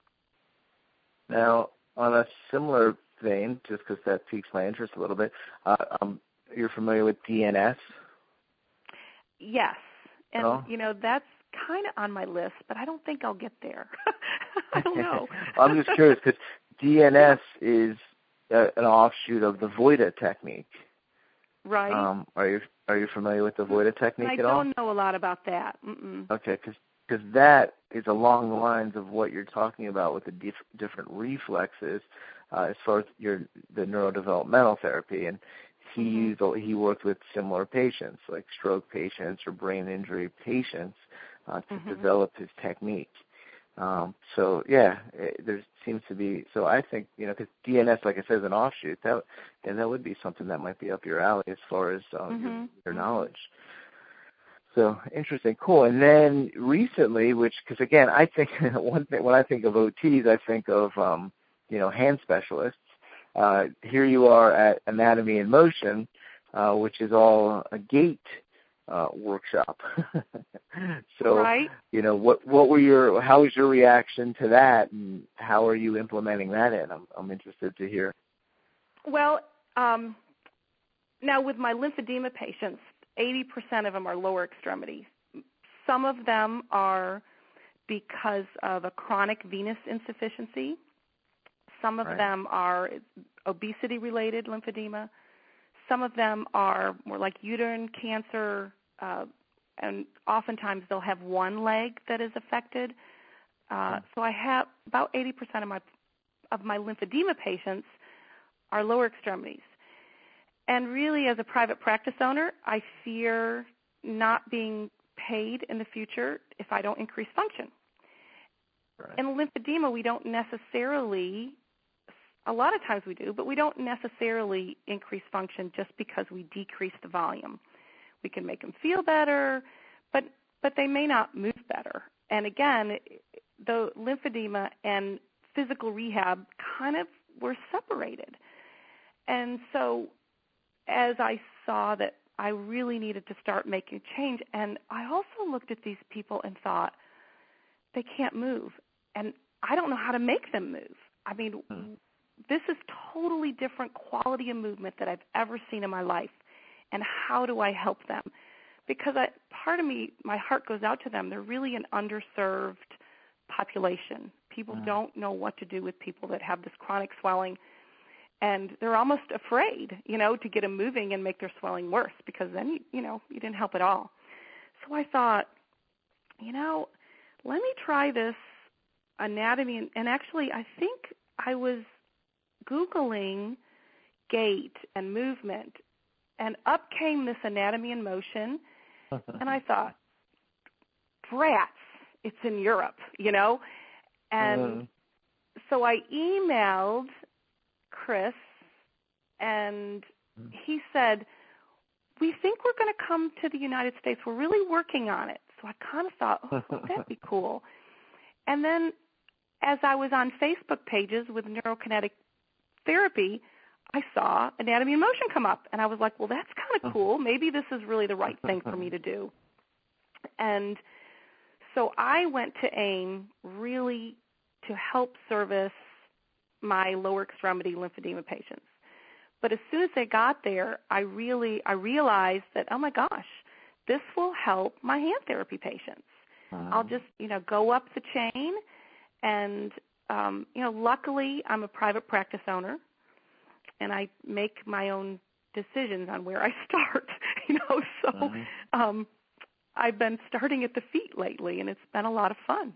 Now, on a similar vein, just because that piques my interest a little bit, uh, um, you're familiar with DNS? Yes, and Oh. you know that's kind of on my list, but I don't think I'll get there. I don't know. I'm just curious because DNS is a, an offshoot of the Vojta technique. Right. Um, are you are you familiar with the Vojta technique I at all? I don't know a lot about that. Mm-mm. Okay, because because that is along the lines of what you're talking about with the dif- different reflexes uh, as far as your the neurodevelopmental therapy and he Mhm. used he worked with similar patients like stroke patients or brain injury patients uh, to Mhm. develop his technique um, so yeah it, there seems to be so I think you know because DNS like I said is an offshoot that and that would be something that might be up your alley as far as um, your, Mhm. your Mhm. knowledge so interesting, cool. And then recently, which because again, I think one thing when I think of OTs, I think of um, you know hand specialists. Uh, here you are at Anatomy in Motion, uh, which is all a gait uh, workshop. so right. you know what what were your how was your reaction to that, and how are you implementing that in? I'm I'm interested to hear. Well, um, now with my lymphedema patients, 80% of them are lower extremities. Some of them are because of a chronic venous insufficiency. Some of Right. them are obesity related lymphedema. Some of them are more like uterine cancer, uh, and oftentimes they'll have one leg that is affected. Uh, so I have about 80% of my of my lymphedema patients are lower extremities. And really, as a private practice owner, I fear not being paid in the future if I don't increase function. Right. In lymphedema, we don't necessarily, a lot of times we do, but we don't necessarily increase function just because we decrease the volume. We can make them feel better, but but they may not move better. And again, the lymphedema and physical rehab kind of were separated. And so as I saw that I really needed to start making change, and I also looked at these people and thought, they can't move. And I don't know how to make them move. I mean, Hmm. This is totally different quality of movement that I've ever seen in my life. And how do I help them? Because I, part of me, my heart goes out to them. They're really an underserved population. People Mm. don't know what to do with people that have this chronic swelling and they're almost afraid, you know, to get them moving and make their swelling worse because then you, you know, you didn't help at all. So I thought, you know, let me try this anatomy and, and actually I think I was googling gait and movement and up came this anatomy in motion and I thought, brats, it's in Europe, you know? And Mhm. so I emailed Chris and he said, We think we're going to come to the United States. We're really working on it. So I kind of thought, oh, that'd be cool. And then as I was on Facebook pages with neurokinetic therapy, I saw Anatomy in Motion come up. And I was like, well, that's kind of cool. Maybe this is really the right thing for me to do. And so I went to AIM really to help service my lower extremity lymphedema patients. But as soon as I got there, I really I realized that oh my gosh, this will help my hand therapy patients. I'll just you know go up the chain, and um, you know luckily I'm a private practice owner, and I make my own decisions on where I start. You know, so Mhm. um, I've been starting at the feet lately, and it's been a lot of fun.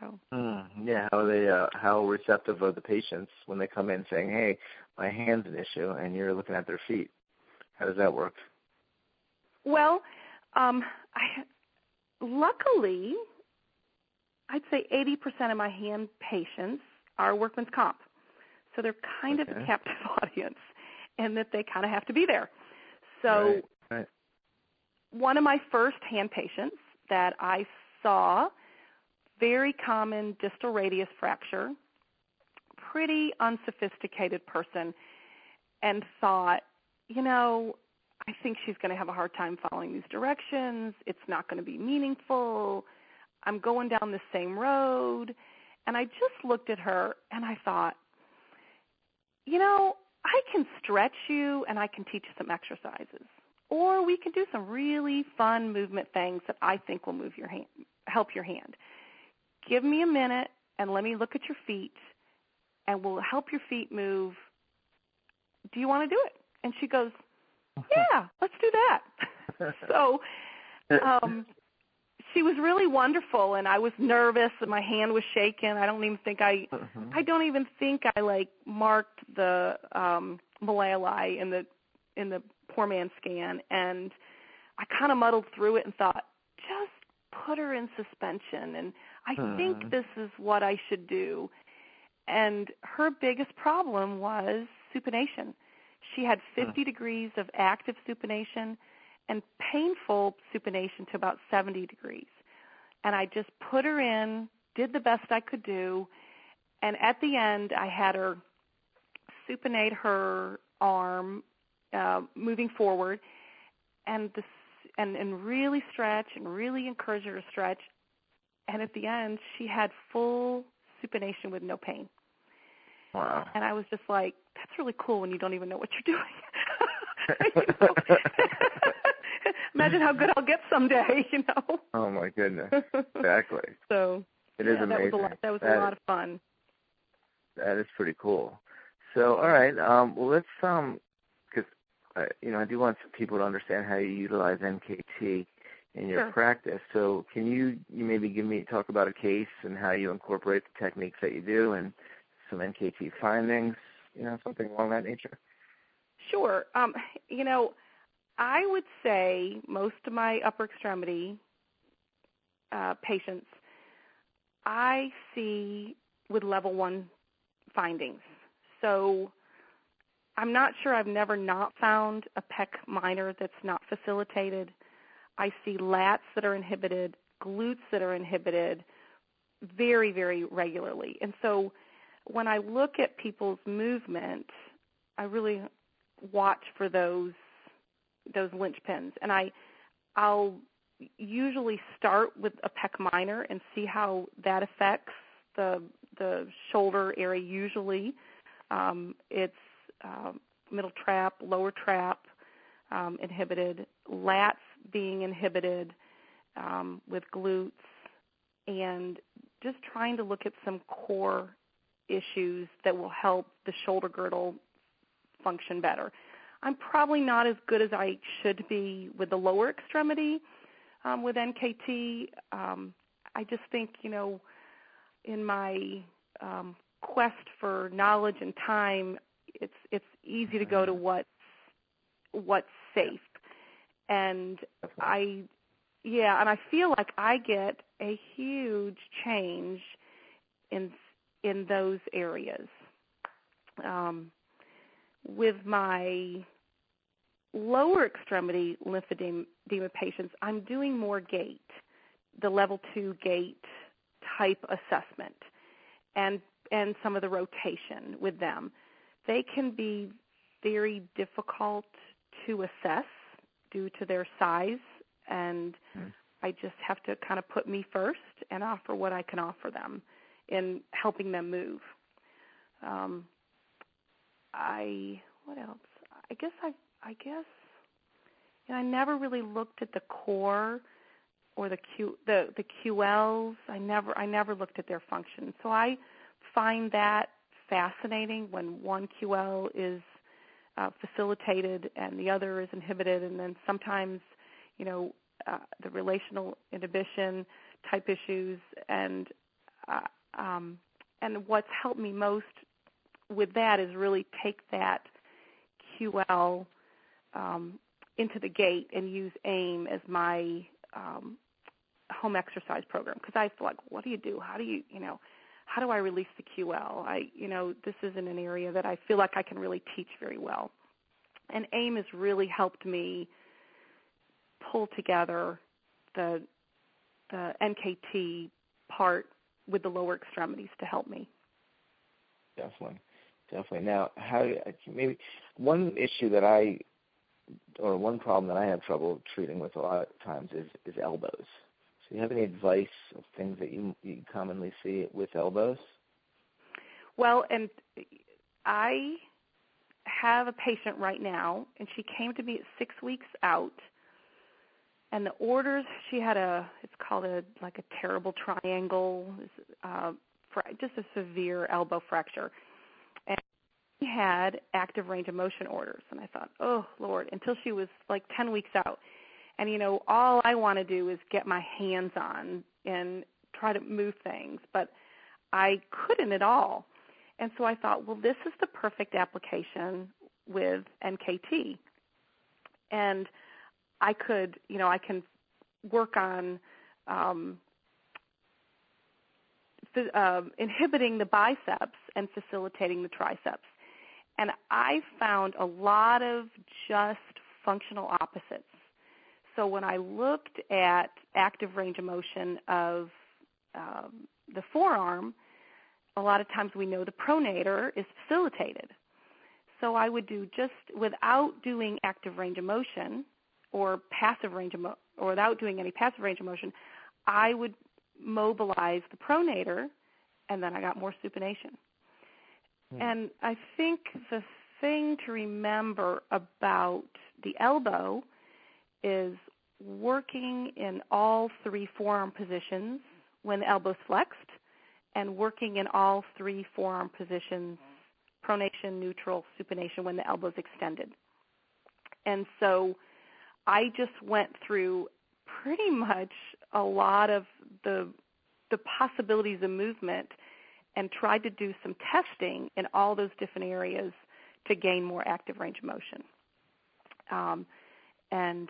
So Mm, yeah, how they uh, how receptive are the patients when they come in saying, "Hey, my hand's an issue," and you're looking at their feet. How does that work? Well, um, I, luckily, I'd say 80% of my hand patients are workman's comp. So they're kind of a captive audience and that they kind of have to be there. So Right, right. one of my first hand patients that I saw, very common distal radius fracture, pretty unsophisticated person, and thought, you know, I think she's going to have a hard time following these directions. It's not going to be meaningful. I'm going down the same road. And I just looked at her and I thought, you know, I can stretch you and I can teach you some exercises. Or we can do some really fun movement things that I think will move your hand, help your hand. Give me a minute and let me look at your feet, and we'll help your feet move. Do you want to do it? And she goes, Yeah, let's do that. so um she was really wonderful and I was nervous and my hand was shaking. I don't even think I Mhm. I don't even think I like marked the um malleoli in the in the poor man scan and I kind of muddled through it and thought just put her in suspension and I Mhm. think this is what I should do. And her biggest problem was supination. She had 50 degrees of active supination and painful supination to about 70 degrees. And I just put her in, did the best I could do, and at the end I had her supinate her arm uh, moving forward and the and and really stretch and really encourage her to stretch and at the end she had full supination with no pain Wow. and I was just like, that's really cool when you don't even know what you're doing. You know? Imagine how good I'll get someday, you know. Oh my goodness. Exactly. so It yeah, is that amazing. was a lot. That was That- a lot of fun. That is pretty cool. So, all right. Um, well, let's um, because uh, you know I do want some people to understand how you utilize NKT in your Sure. practice. So, can you you maybe give me talk about a case and how you incorporate the techniques that you do and some NKT findings, you know, something along that nature. Sure. Um, you know, I would say most of my upper extremity uh, patients I see with level one findings. So I'm not sure I've never not found a pec minor that's not facilitated. I see lats that are inhibited, glutes that are inhibited very, very regularly. And so when I look at people's movement, I really watch for those those linchpins, and I I'll usually start with a pec minor and see how that affects the the shoulder area. Usually, um, it's um, middle trap, lower trap um, inhibited, lats being inhibited um, with glutes, and just trying to look at some core issues that will help the shoulder girdle function better. I'm probably not as good as I should be with the lower extremity um, with NKT. Um, I just think, you know, in my um, quest for knowledge and time, it's it's easy to go to what's what's safe, and I, yeah, and I feel like I get a huge change in in those areas. Um, with my lower extremity lymphedema patients, I'm doing more gait, the level two gait type assessment, and and some of the rotation with them. They can be very difficult to assess due to their size, and Mm. I just have to kind of put me first and offer what I can offer them in helping them move. Um, I what else? I guess I I guess and I never really looked at the core or the Q the the QLs. I never I never looked at their function. So I find that fascinating when one QL is uh, facilitated and the other is inhibited, and then sometimes you know uh, the relational inhibition type issues and uh, um, and what's helped me most with that is really take that QL um, into the gait and use AIM as my um, home exercise program because I feel like, what do you do? How do you, you know, how do I release the QL? I, you know, this isn't an area that I feel like I can really teach very well. And AIM has really helped me pull together the the NKT part with the lower extremities to help me. Definitely, definitely. Now, how maybe one issue that I or one problem that I have trouble treating with a lot of times is is elbows. So, you have any advice of things that you you commonly see with elbows? Well, and I have a patient right now, and she came to me at six weeks out, and the orders she had a it's called a like a terrible triangle uh just a severe elbow fracture had active range of motion orders. And i thought oh lord until she was like 10 weeks out. And you know all i want to do is get my hands on and try to move things. But i couldn't at all. And so i thought well this is the perfect application with nkt and I could, you know, I can work on um, uh, inhibiting the biceps and facilitating the triceps. And I found a lot of just functional opposites. So when I looked at active range of motion of um, the forearm, a lot of times we know the pronator is facilitated. So I would do just without doing active range of motion, or passive range of mo- or without doing any passive range of motion, I would mobilize the pronator, and then I got more supination. Hmm. And I think the thing to remember about the elbow is working in all three forearm positions when the elbow's flexed, and working in all three forearm positions pronation, neutral, supination when the elbow's extended. And so I just went through pretty much a lot of the the possibilities of movement and tried to do some testing in all those different areas to gain more active range of motion. Um, and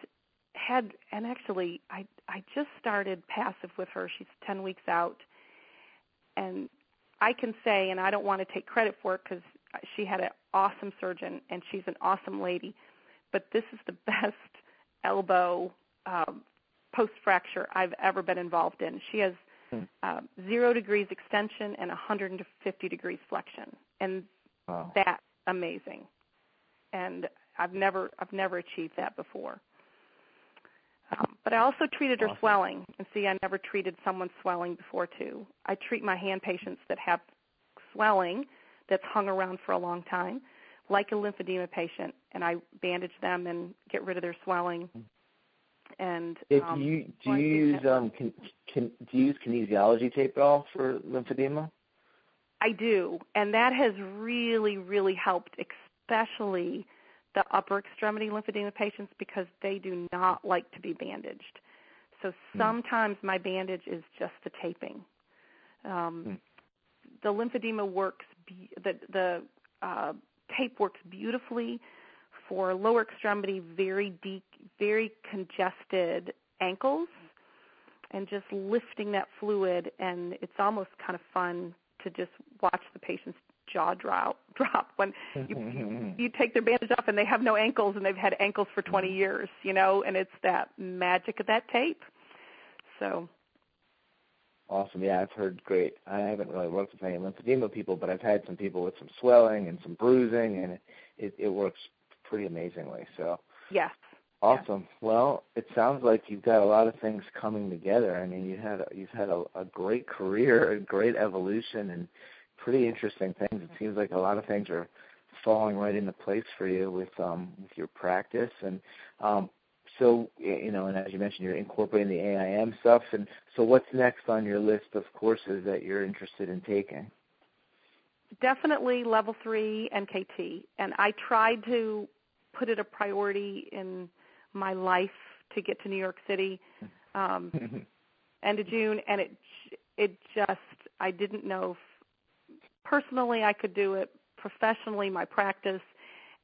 had and actually I I just started passive with her. She's 10 weeks out and I can say and I don't want to take credit for it cuz she had an awesome surgeon and she's an awesome lady, but this is the best elbow um, post fracture I've ever been involved in. She has. Uh, zero degrees extension and 150 degrees flexion, and wow. that's amazing. And I've never I've never achieved that before. Um, but I also treated awesome. her swelling, and see, I never treated someone swelling before too. I treat my hand patients that have swelling that's hung around for a long time like a lymphedema patient, and I bandage them and get rid of their swelling. And if um, you do you use um can, can do you use kinesiology tape at all for lymphedema? I do, and that has really really helped, especially the upper extremity lymphedema patients because they do not like to be bandaged. So hmm. sometimes my bandage is just the taping. Um, mm. The lymphedema works. Be- the the uh, tape works beautifully for lower extremity, very deep, very congested ankles, and just lifting that fluid. And it's almost kind of fun to just watch the patient's jaw drop drop when you you take their bandage off and they have no ankles and they've had ankles for 20 mm-hmm. years, you know, and it's that magic of that tape. So Awesome. Yeah, I've heard great. I haven't really worked with any lymphedema people, but I've had some people with some swelling and some bruising, and it it works pretty amazingly. So yes. Awesome. Well, it sounds like you've got a lot of things coming together. I mean, you had a, you've had a, a great career, a great evolution, and pretty interesting things. It seems like a lot of things are falling right into place for you with um with your practice and um so you know, and as you mentioned, you're incorporating the AIM stuff. And so, what's next on your list of courses that you're interested in taking? Definitely level three NKT, and I tried to put it a priority in my life to get to New York City um, end of June, and it it just I didn't know if personally I could do it, professionally my practice,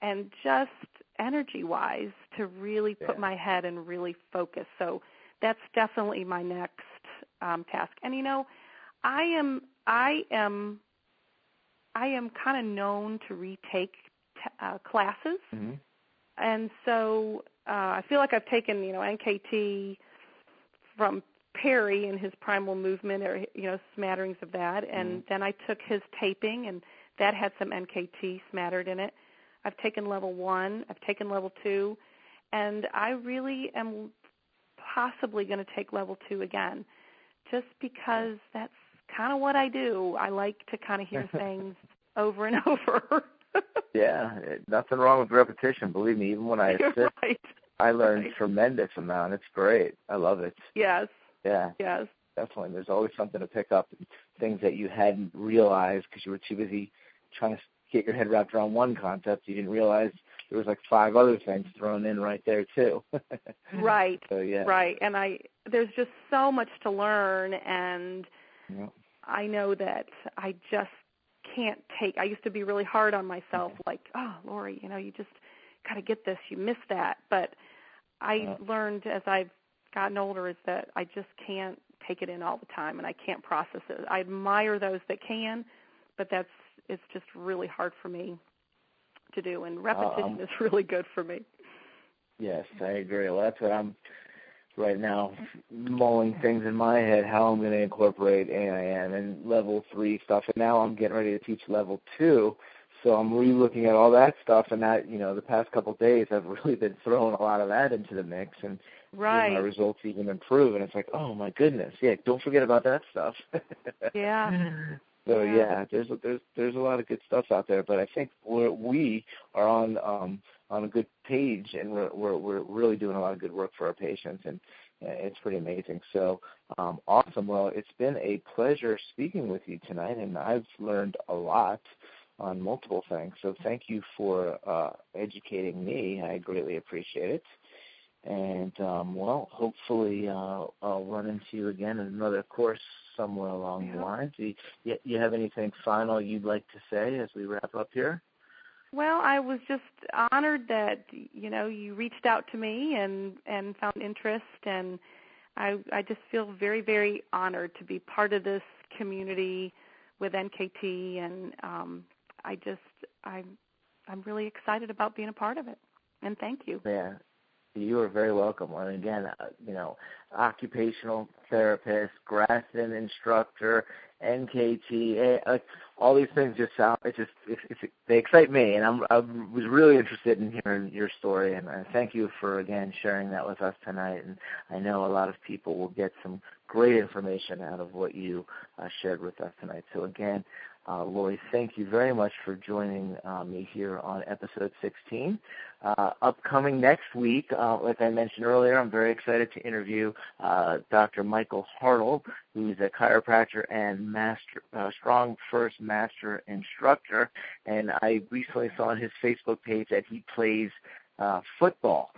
and just energy wise to really put yeah. my head and really focus. So that's definitely my next um, task. And you know, I am I am I am kind of known to retake t- uh, classes, mm-hmm. And so uh, I feel like I've taken you know NKT from Perry and his primal movement, or you know smatterings of that, and mm-hmm. then I took his taping, and that had some NKT smattered in it. I've taken level one, I've taken level two, and I really am possibly going to take level two again, just because that's kind of what I do. I like to kind of hear things over and over. Yeah, nothing wrong with repetition. Believe me, even when I assist, right. I learn right. tremendous amount. It's great. I love it. Yes. Yeah. Yes. Definitely. There's always something to pick up, things that you hadn't realized because you were too busy trying to get your head wrapped around one concept. You didn't realize there was like five other things thrown in right there too. right. So yeah. Right. And I there's just so much to learn and yeah. I know that I just can't take I used to be really hard on myself like, oh, Lori, you know, you just got to get this, you missed that. But I yeah. learned as I've gotten older is that I just can't take it in all the time and I can't process it. I admire those that can, but that's it's just really hard for me to do and repetition um, is really good for me. Yes, I agree. Well, that's what I'm right now mulling things in my head how I'm going to incorporate AIM and level three stuff. And now I'm getting ready to teach level two. So I'm re-looking at all that stuff, and that you know the past couple of days I've really been throwing a lot of that into the mix, and right. my results even improve. And it's like, oh my goodness, yeah, don't forget about that stuff. yeah. So yeah, there's a, there's there's a lot of good stuff out there, but I think we're, we are on um, on a good page, and we're, we're we're really doing a lot of good work for our patients, and it's pretty amazing. So um, awesome. Well, it's been a pleasure speaking with you tonight, and I've learned a lot on multiple things. So thank you for uh, educating me. I greatly appreciate it. And um, well, hopefully uh, I'll run into you again in another course somewhere along yeah. the lines. Do you, you have anything final you'd like to say as we wrap up here? Well, I was just honored that you know you reached out to me and and found interest, and I I just feel very very honored to be part of this community with NKT, and um, I just I'm I'm really excited about being a part of it. And thank you. Yeah, you are very welcome. And again, uh, you know, occupational therapist, Graston instructor, NKT, eh, all these things just sound it just it, it, they excite me, and I'm I was really interested in hearing your story, and I thank you for again sharing that with us tonight. And I know a lot of people will get some great information out of what you uh, shared with us tonight. So again, uh, Lori, thank you very much for joining uh, me here on episode 16. Uh, upcoming next week, uh, like I mentioned earlier, I'm very excited to interview uh, Dr. Michael Hartle, who's a chiropractor and master, uh, Strong First Master instructor. And I recently saw on his Facebook page that he plays uh, football.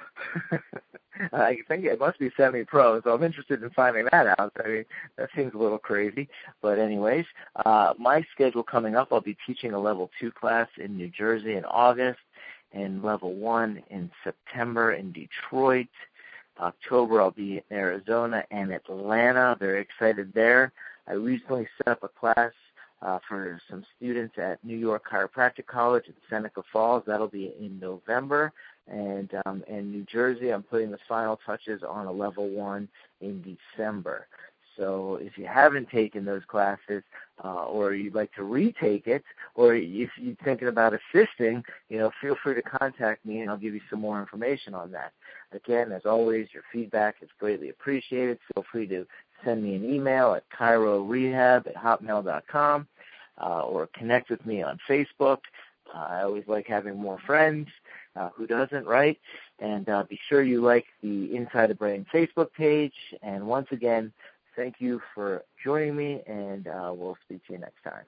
I think it must be semi-pro, so I'm interested in finding that out. I mean, that seems a little crazy, but anyways, uh, my schedule coming up, I'll be teaching a level two class in New Jersey in August, and level one in September in Detroit. October, I'll be in Arizona and Atlanta. Very excited there. I recently set up a class uh, for some students at New York Chiropractic College in Seneca Falls. That'll be in November. And um, in New Jersey, I'm putting the final touches on a level one in December. So if you haven't taken those classes, uh, or you'd like to retake it, or if you're thinking about assisting, you know, feel free to contact me, and I'll give you some more information on that. Again, as always, your feedback is greatly appreciated. Feel free to send me an email at chirorehab at hotmail.com, uh, or connect with me on Facebook. Uh, I always like having more friends. Uh, who doesn't, right? And uh, be sure you like the Inside the Brain Facebook page. And once again, thank you for joining me, and uh, we'll speak to you next time.